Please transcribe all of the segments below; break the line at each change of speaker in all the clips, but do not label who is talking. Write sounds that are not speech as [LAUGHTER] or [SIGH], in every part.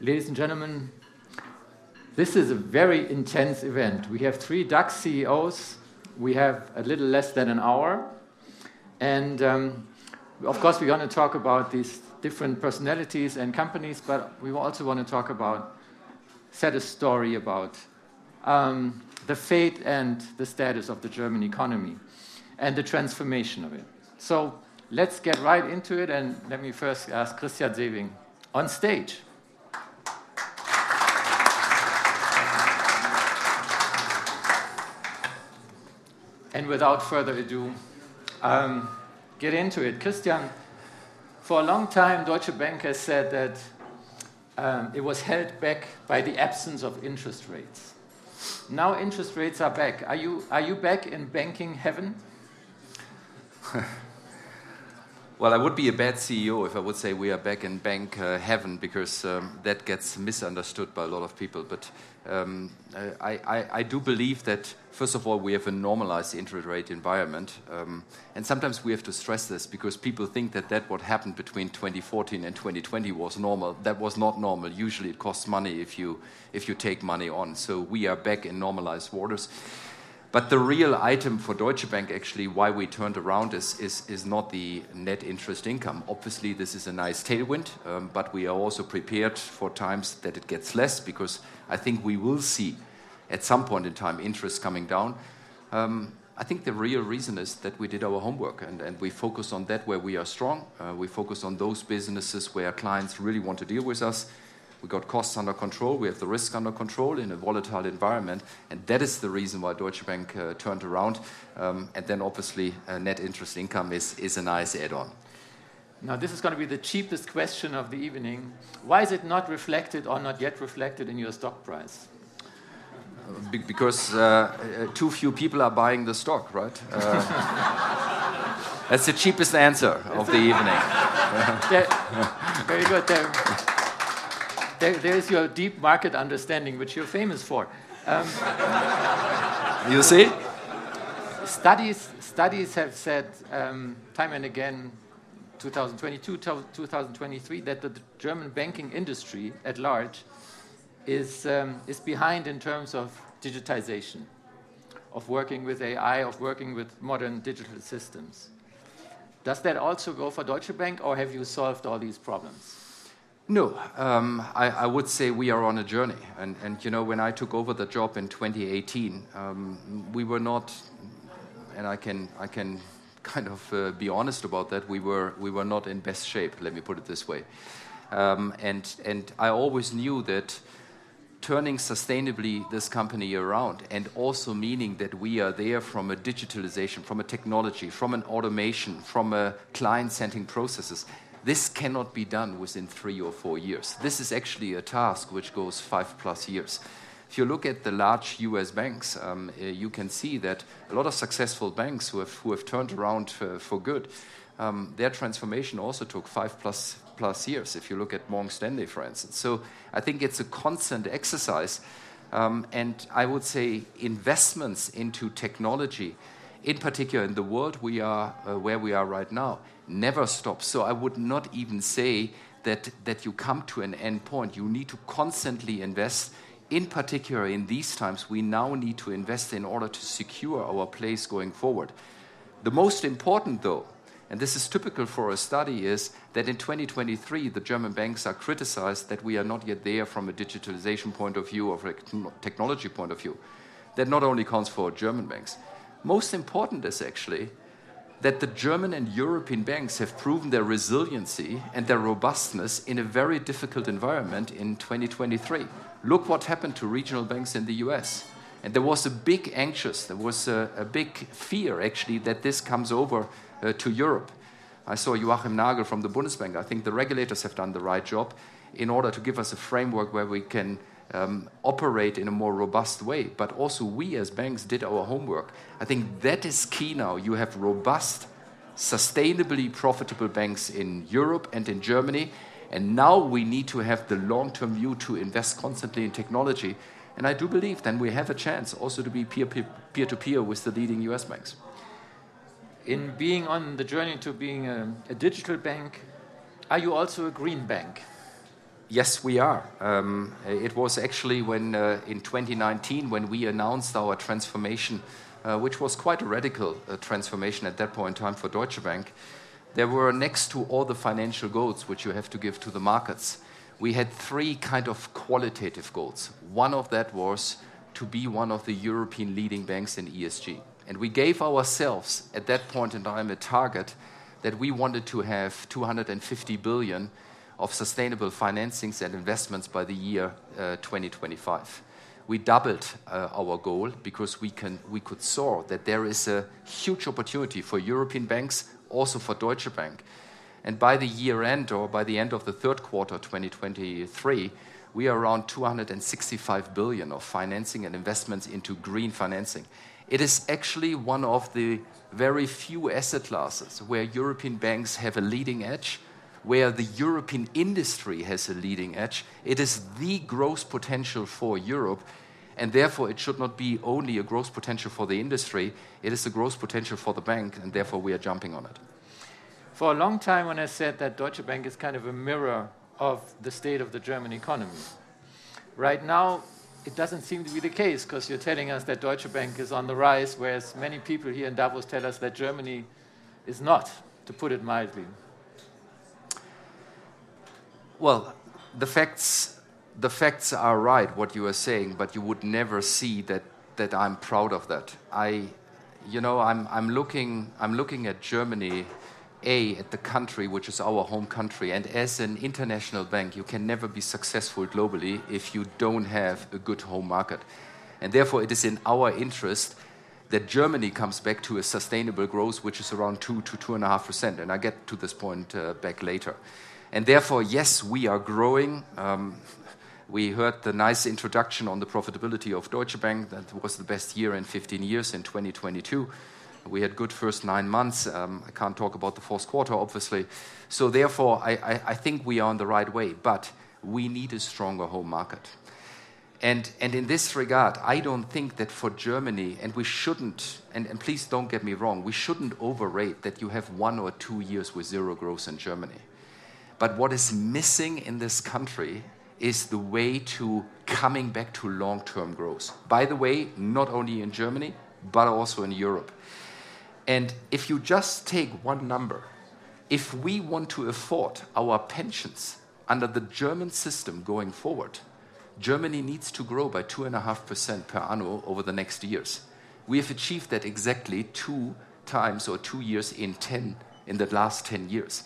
Ladies and gentlemen, this is a very intense event. We have three DAX CEOs. We have a little less than an hour. And um, of course, we're going to talk about these different personalities and companies, but we also want to talk about, set a story about um, the fate and the status of the German economy and the transformation of it. So let's get right into it, and let me first ask Christian Sewing on stage. And without further ado, um, get into it. Christian, for a long time, Deutsche Bank has said that um, it was held back by the absence of interest rates. Now interest rates are back. Are you, are you back in banking heaven? [LAUGHS]
Well, I would be a bad CEO if I would say we are back in bank uh, heaven because um, that gets misunderstood by a lot of people. But um, I, I, I, do believe that, first of all, we have a normalized interest rate environment. Um, and sometimes we have to stress this because people think that that what happened between 2014 and 2020 was normal. That was not normal. Usually it costs money if you, if you take money on. So we are back in normalized waters. But the real item for Deutsche Bank, actually, why we turned around is, is, not the net interest income. Obviously, this is a nice tailwind, um, but we are also prepared for times that it gets less because I think we will see at some point in time interest coming down. Um, I think the real reason is that we did our homework and, and we focus on that where we are strong. Uh, we focus on those businesses where clients really want to deal with us we got costs under control. We have the risk under control in a volatile environment. And that is the reason why Deutsche Bank uh, turned around. Um, and then obviously, uh, net interest income is, is a nice add on.
Now, this is going to be the cheapest question of the evening. Why is it not reflected or not yet reflected in your stock price?
Be because uh, uh too few people are buying the stock, right? Uh, [LAUGHS] that's the cheapest answer of the evening. [LAUGHS]
very good. There there, there's your deep market understanding, which you're famous for. Um,
you see?
Studies, studies have said um, time and again, 2022, 2023, that the German banking industry at large is, um, is behind in terms of digitization, of working with AI, of working with modern digital systems. Does that also go for Deutsche Bank, or have you solved all these problems?
No, um, I, I, would say we are on a journey. And, and, you know, when I took over the job in 2018, um, we were not, and I can, I can kind of uh, be honest about that, we were, we were not in best shape, let me put it this way. Um, and, and I always knew that turning sustainably this company around and also meaning that we are there from a digitalization, from a technology, from an automation, from a client-centering processes, this cannot be done within three or four years. This is actually a task which goes five plus years. If you look at the large US banks, um, uh, you can see that a lot of successful banks who have, who have turned around for, good, um, their transformation also took five plus, plus years, if you look at Morgan Stanley, for instance. So I think it's a constant exercise. Um, and I would say investments into technology, in particular in the world we are, uh, where we are right now, never stops. So I would not even say that, that you come to an end point. You need to constantly invest. In particular, in these times, we now need to invest in order to secure our place going forward. The most important, though, and this is typical for a study, is that in 2023, the German banks are criticized that we are not yet there from a digitalization point of view or a technology point of view. That not only counts for German banks. Most important is actually that the German and European banks have proven their resiliency and their robustness in a very difficult environment in 2023. Look what happened to regional banks in the US. And there was a big anxious, there was a, a big fear actually that this comes over uh, to Europe. I saw Joachim Nagel from the Bundesbank. I think the regulators have done the right job in order to give us a framework where we can um, operate in a more robust way. But also, we as banks did our homework. I think that is key now. You have robust, sustainably profitable banks in Europe and in Germany. And now we need to have the long term view to invest constantly in technology. And I do believe then we have a chance also to be peer to peer with the leading US banks.
In being on the journey to being a, a digital bank, are you also a green bank?
Yes, we are. Um, it was actually when uh, in 2019 when we announced our transformation, uh, which was quite a radical uh, transformation at that point in time for Deutsche Bank. There were next to all the financial goals which you have to give to the markets, we had three kind of qualitative goals. One of that was to be one of the European leading banks in ESG. And we gave ourselves at that point in time a target that we wanted to have 250 billion of sustainable financings and investments by the year uh, 2025. We doubled uh, our goal because we, can, we could saw that there is a huge opportunity for European banks, also for Deutsche Bank. And by the year end or by the end of the third quarter 2023, we are around 265 billion of financing and investments into green financing. It is actually one of the very few asset classes where European banks have a leading edge where the European industry has a leading edge. It is the growth potential for Europe, and therefore it should not be only a growth potential for the industry, it is a growth potential for the bank, and therefore we are jumping on it.
For a long time, when I said that Deutsche Bank is kind of a mirror of the state of the German economy, right now it doesn't seem to be the case because you're telling us that Deutsche Bank is on the rise, whereas many people here in Davos tell us that Germany is not, to put it mildly.
Well, the facts, the facts are right, what you are saying, but you would never see that, that I'm proud of that. I, you know, I'm, I'm, looking, I'm looking at Germany, A, at the country, which is our home country, and as an international bank, you can never be successful globally if you don't have a good home market. And therefore, it is in our interest that Germany comes back to a sustainable growth, which is around 2 to 2.5%. And I get to this point uh, back later. And therefore, yes, we are growing. Um, we heard the nice introduction on the profitability of Deutsche Bank. That was the best year in 15 years in 2022. We had good first nine months. Um, I can't talk about the fourth quarter, obviously. So therefore, I, I, I, think we are on the right way. But we need a stronger home market. And, and in this regard, I don't think that for Germany, and we shouldn't, and, and please don't get me wrong, we shouldn't overrate that you have one or two years with zero growth in Germany. But what is missing in this country is the way to coming back to long term growth. By the way, not only in Germany, but also in Europe. And if you just take one number, if we want to afford our pensions under the German system going forward, Germany needs to grow by 2.5% per annum over the next years. We have achieved that exactly two times or two years in 10 in the last 10 years.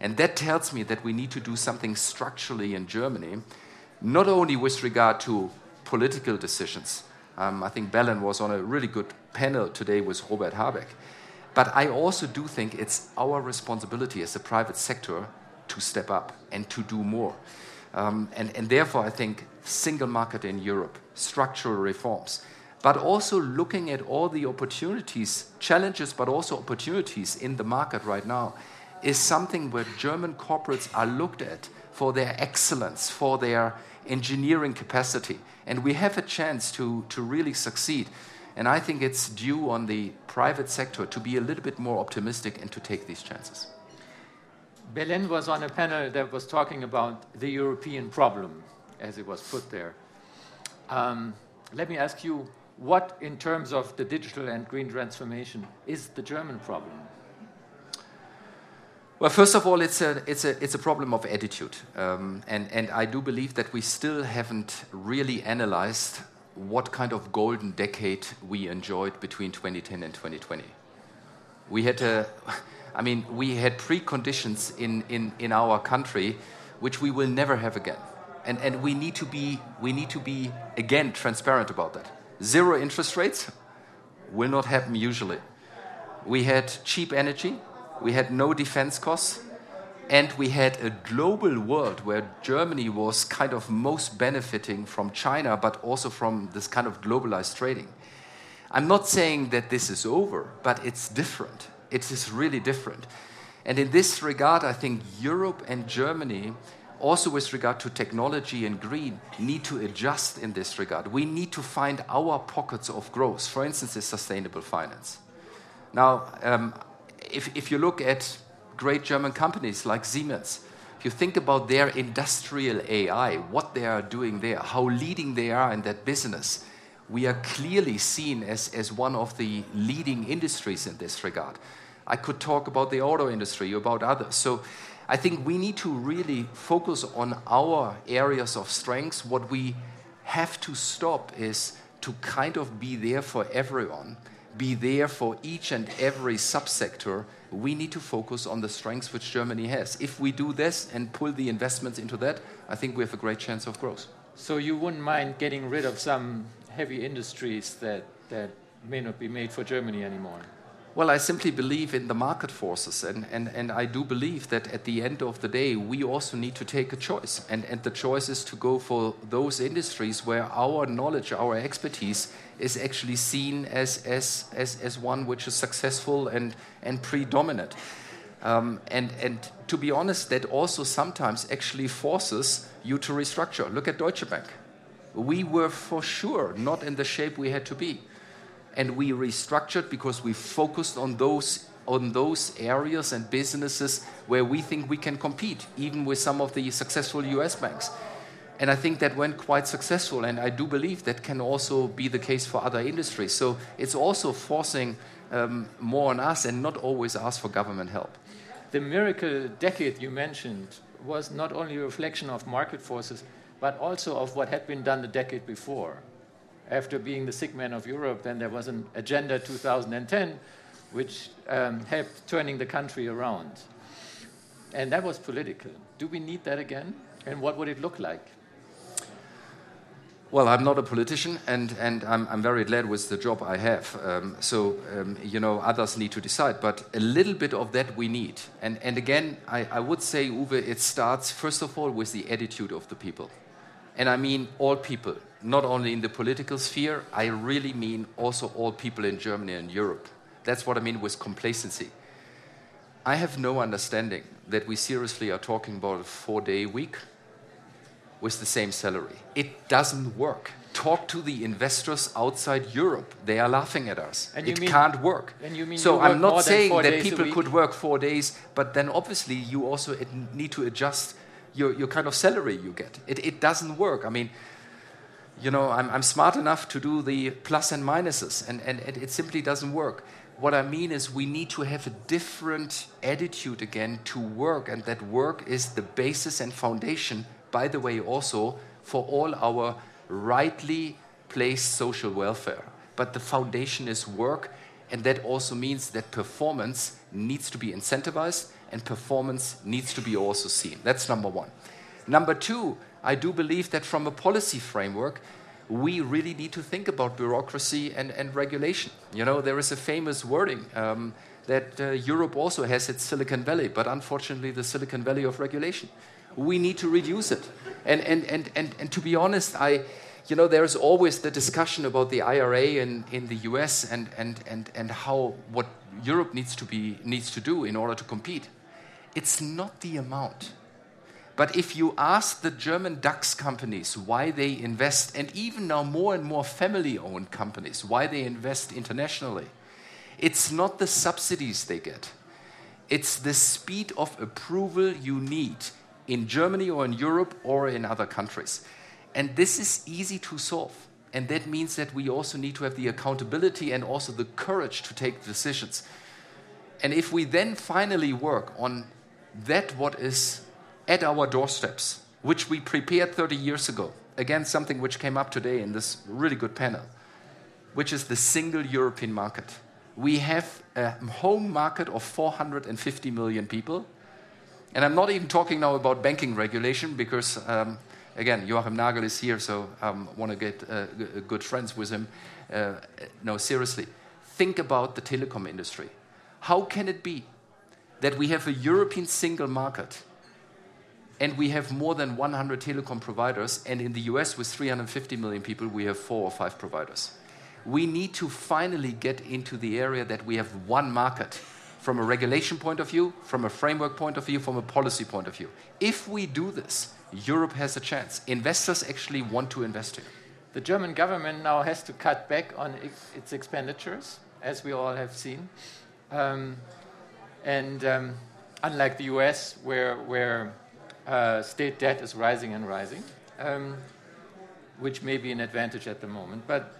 And that tells me that we need to do something structurally in Germany, not only with regard to political decisions. Um, I think Belen was on a really good panel today with Robert Habeck. But I also do think it's our responsibility as a private sector to step up and to do more. Um, and, and therefore, I think single market in Europe, structural reforms, but also looking at all the opportunities, challenges, but also opportunities in the market right now is something where German corporates are looked at for their excellence, for their engineering capacity. And we have a chance to, to really succeed. And I think it's due on the private sector to be a little bit more optimistic and to take these chances.
Belen was on a panel that was talking about the European problem, as it was put there. Um, let me ask you what, in terms of the digital and green transformation, is the German problem?
Well, first of all, it's a, it's a, it's a problem of attitude. Um, and, and I do believe that we still haven't really analyzed what kind of golden decade we enjoyed between 2010 and 2020. We had a, [LAUGHS] I mean, we had preconditions in, in, in our country which we will never have again. And, and we, need to be, we need to be, again, transparent about that. Zero interest rates will not happen usually. We had cheap energy, we had no defense costs, and we had a global world where Germany was kind of most benefiting from China, but also from this kind of globalized trading. I'm not saying that this is over, but it's different. It is really different. And in this regard, I think Europe and Germany, also with regard to technology and green, need to adjust in this regard. We need to find our pockets of growth, for instance, in sustainable finance. Now, um, if, if you look at great German companies like Siemens, if you think about their industrial AI, what they are doing there, how leading they are in that business, we are clearly seen as, as one of the leading industries in this regard. I could talk about the auto industry, about others. So I think we need to really focus on our areas of strengths. What we have to stop is to kind of be there for everyone, be there for each and every subsector. We need to focus on the strengths which Germany has. If we do this and pull the investments into that, I think we have a great chance of growth.
So you wouldn't mind getting rid of some heavy industries that, that may not be made for Germany anymore?
Well, I simply believe in the market forces, and, and, and I do believe that at the end of the day, we also need to take a choice. And, and the choice is to go for those industries where our knowledge, our expertise is actually seen as, as, as, as one which is successful and, and predominant. Um, and, and to be honest, that also sometimes actually forces you to restructure. Look at Deutsche Bank. We were for sure not in the shape we had to be and we restructured because we focused on those on those areas and businesses where we think we can compete, even with some of the successful US banks. And I think that went quite successful, and I do believe that can also be the case for other industries. So it's also forcing um, more on us and not always ask for government help.
The miracle decade you mentioned was not only a reflection of market forces, but also of what had been done the decade before after being the sick man of Europe, then there was an Agenda 2010, which um, helped turning the country around. And that was political. Do we need that again? And what would it look like?
Well, I'm not a politician, and, and I'm, I'm very glad with the job I have. Um, so, um, you know, others need to decide. But a little bit of that we need. And, and again, I, I would say, Uwe, it starts, first of all, with the attitude of the people. And I mean all people, not only in the political sphere, I really mean also all people in Germany and Europe. That's what I mean with complacency. I have no understanding that we seriously are talking about a four day week with the same salary. It doesn't work. Talk to the investors outside Europe. They are laughing at us. And it mean, can't work. so I'm not saying that people could work four days, but then obviously you also need to adjust your, your kind of salary you get. It, it doesn't work. I mean, you know, I'm, I'm smart enough to do the plus and minuses, and, and, and it simply doesn't work. What I mean is, we need to have a different attitude again to work, and that work is the basis and foundation, by the way, also for all our rightly placed social welfare. But the foundation is work, and that also means that performance needs to be incentivized and performance needs to be also seen. That's number one. Number two, I do believe that from a policy framework, we really need to think about bureaucracy and, and regulation. You know, there is a famous wording um, that uh, Europe also has its Silicon Valley, but unfortunately, the Silicon Valley of regulation. We need to reduce it. And, and, and, and, and to be honest, I, you know, there's always the discussion about the IRA in, in the US and, and, and, and how what Europe needs to, be, needs to do in order to compete. It's not the amount. But if you ask the German DAX companies why they invest, and even now more and more family owned companies, why they invest internationally, it's not the subsidies they get. It's the speed of approval you need in Germany or in Europe or in other countries. And this is easy to solve. And that means that we also need to have the accountability and also the courage to take decisions. And if we then finally work on that what is at our doorsteps, which we prepared 30 years ago, again, something which came up today in this really good panel, which is the single European market. We have a home market of 450 million people. And I'm not even talking now about banking regulation because, um, again, Joachim Nagel is here, so I um, want to get uh, good friends with him. Uh, no, seriously, think about the telecom industry. How can it be that we have a European single market and we have more than 100 telecom providers, and in the US, with 350 million people, we have four or five providers. We need to finally get into the area that we have one market from a regulation point of view, from a framework point of view, from a policy point of view. If we do this, Europe has a chance. Investors actually want to invest here.
The German government now has to cut back on its expenditures, as we all have seen. Um, and um, unlike the US, where, where uh, state debt is rising and rising, um, which may be an advantage at the moment. But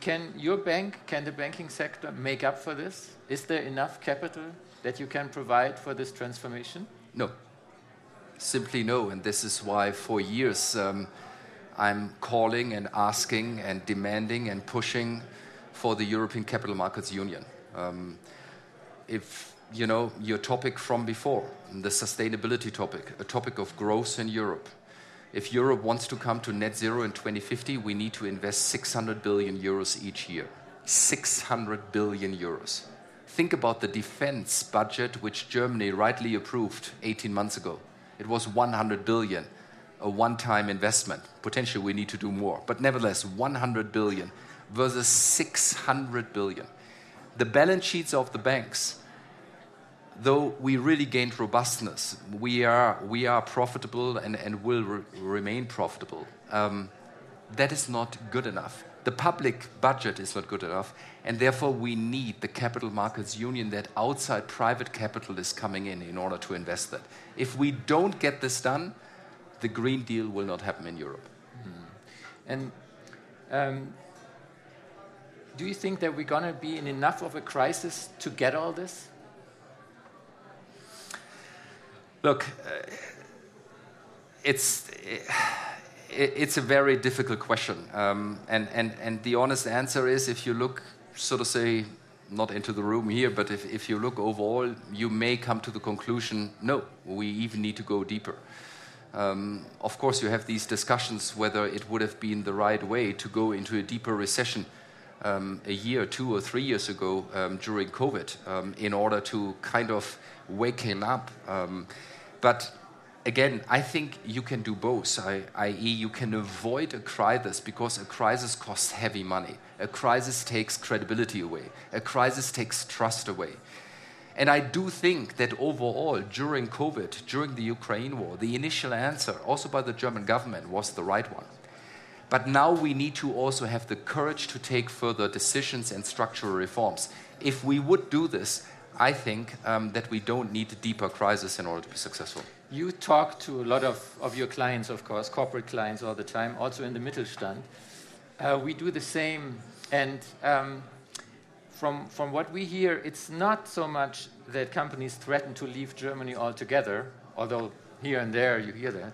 can your bank, can the banking sector make up for this? Is there enough capital that you can provide for this transformation?
No. Simply no. And this is why for years um, I'm calling and asking and demanding and pushing for the European Capital Markets Union. Um, if you know your topic from before, the sustainability topic, a topic of growth in Europe. If Europe wants to come to net zero in 2050, we need to invest 600 billion euros each year. 600 billion euros. Think about the defense budget which Germany rightly approved 18 months ago. It was 100 billion, a one time investment. Potentially we need to do more, but nevertheless, 100 billion versus 600 billion. The balance sheets of the banks, though we really gained robustness, we are, we are profitable and, and will re remain profitable. Um, that is not good enough. The public budget is not good enough, and therefore we need the capital markets union that outside private capital is coming in in order to invest that. If we don't get this done, the Green Deal will not happen in Europe. Mm.
And um, do you think that we're going to be in enough of a crisis to get all this?
Look, uh, it's. it's a very difficult question. Um, and, and, and the honest answer is if you look, so to say, not into the room here, but if, if you look overall, you may come to the conclusion no, we even need to go deeper. Um, of course, you have these discussions whether it would have been the right way to go into a deeper recession um, a year, two or three years ago um, during COVID um, in order to kind of wake him up. But again, I think you can do both, i.e., you can avoid a crisis because a crisis costs heavy money. A crisis takes credibility away, a crisis takes trust away. And I do think that overall, during COVID, during the Ukraine war, the initial answer, also by the German government, was the right one. But now we need to also have the courage to take further decisions and structural reforms. If we would do this, I think um, that we don't need a deeper crisis in order to be successful.
You talk to a lot of, of your clients, of course, corporate clients all the time, also in the Mittelstand. Uh, we do the same. And um, from, from what we hear, it's not so much that companies threaten to leave Germany altogether, although here and there you hear that,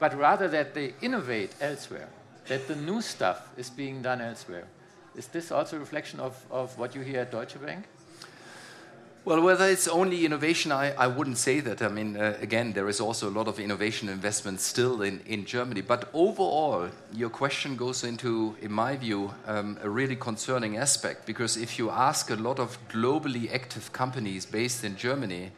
but rather that they innovate elsewhere that the new stuff is being done elsewhere. Is this also a reflection of, of what you hear at Deutsche Bank?
Well, whether it's only innovation, I, I wouldn't say that. I mean, uh, again, there is also a lot of innovation investment still in, in Germany. But overall, your question goes into, in my view, um, a really concerning aspect. Because if you ask a lot of globally active companies based in Germany,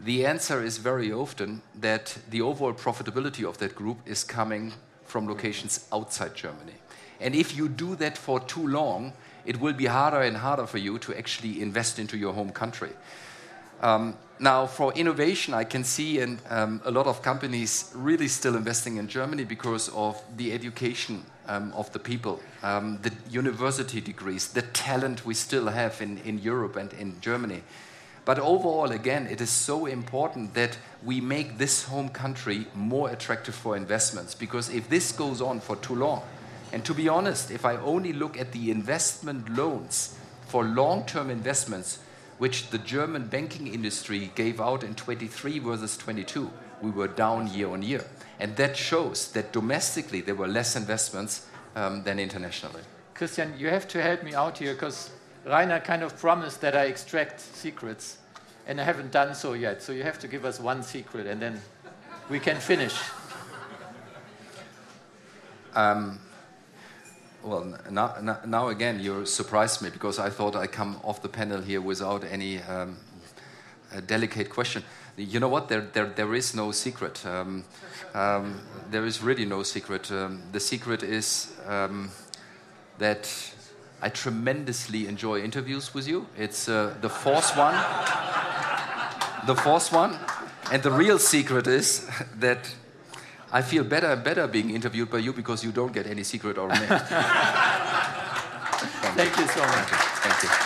the answer is very often that the overall profitability of that group is coming from locations outside Germany. And if you do that for too long, it will be harder and harder for you to actually invest into your home country. Um, now, for innovation, I can see um, a lot of companies really still investing in Germany because of the education um, of the people, um, the university degrees, the talent we still have in, in Europe and in Germany. But overall, again, it is so important that we make this home country more attractive for investments because if this goes on for too long, and to be honest, if I only look at the investment loans for long term investments, which the German banking industry gave out in 23 versus 22, we were down year on year. And that shows that domestically there were less investments um, than internationally.
Christian, you have to help me out here because Rainer kind of promised that I extract secrets, and I haven't done so yet. So you have to give us one secret, and then we can finish.
Um, well, now, now, again, you surprised me because I thought I come off the panel here without any um, delicate question. You know what? There, there, there is no secret. Um, um, there is really no secret. Um, the secret is um, that I tremendously enjoy interviews with you. It's uh, the fourth one. the fourth one. And the real secret is [LAUGHS] that I feel better and better being interviewed by you because you don't get any secret or.
Thank, [LAUGHS] Thank you. you so much.
Thank you.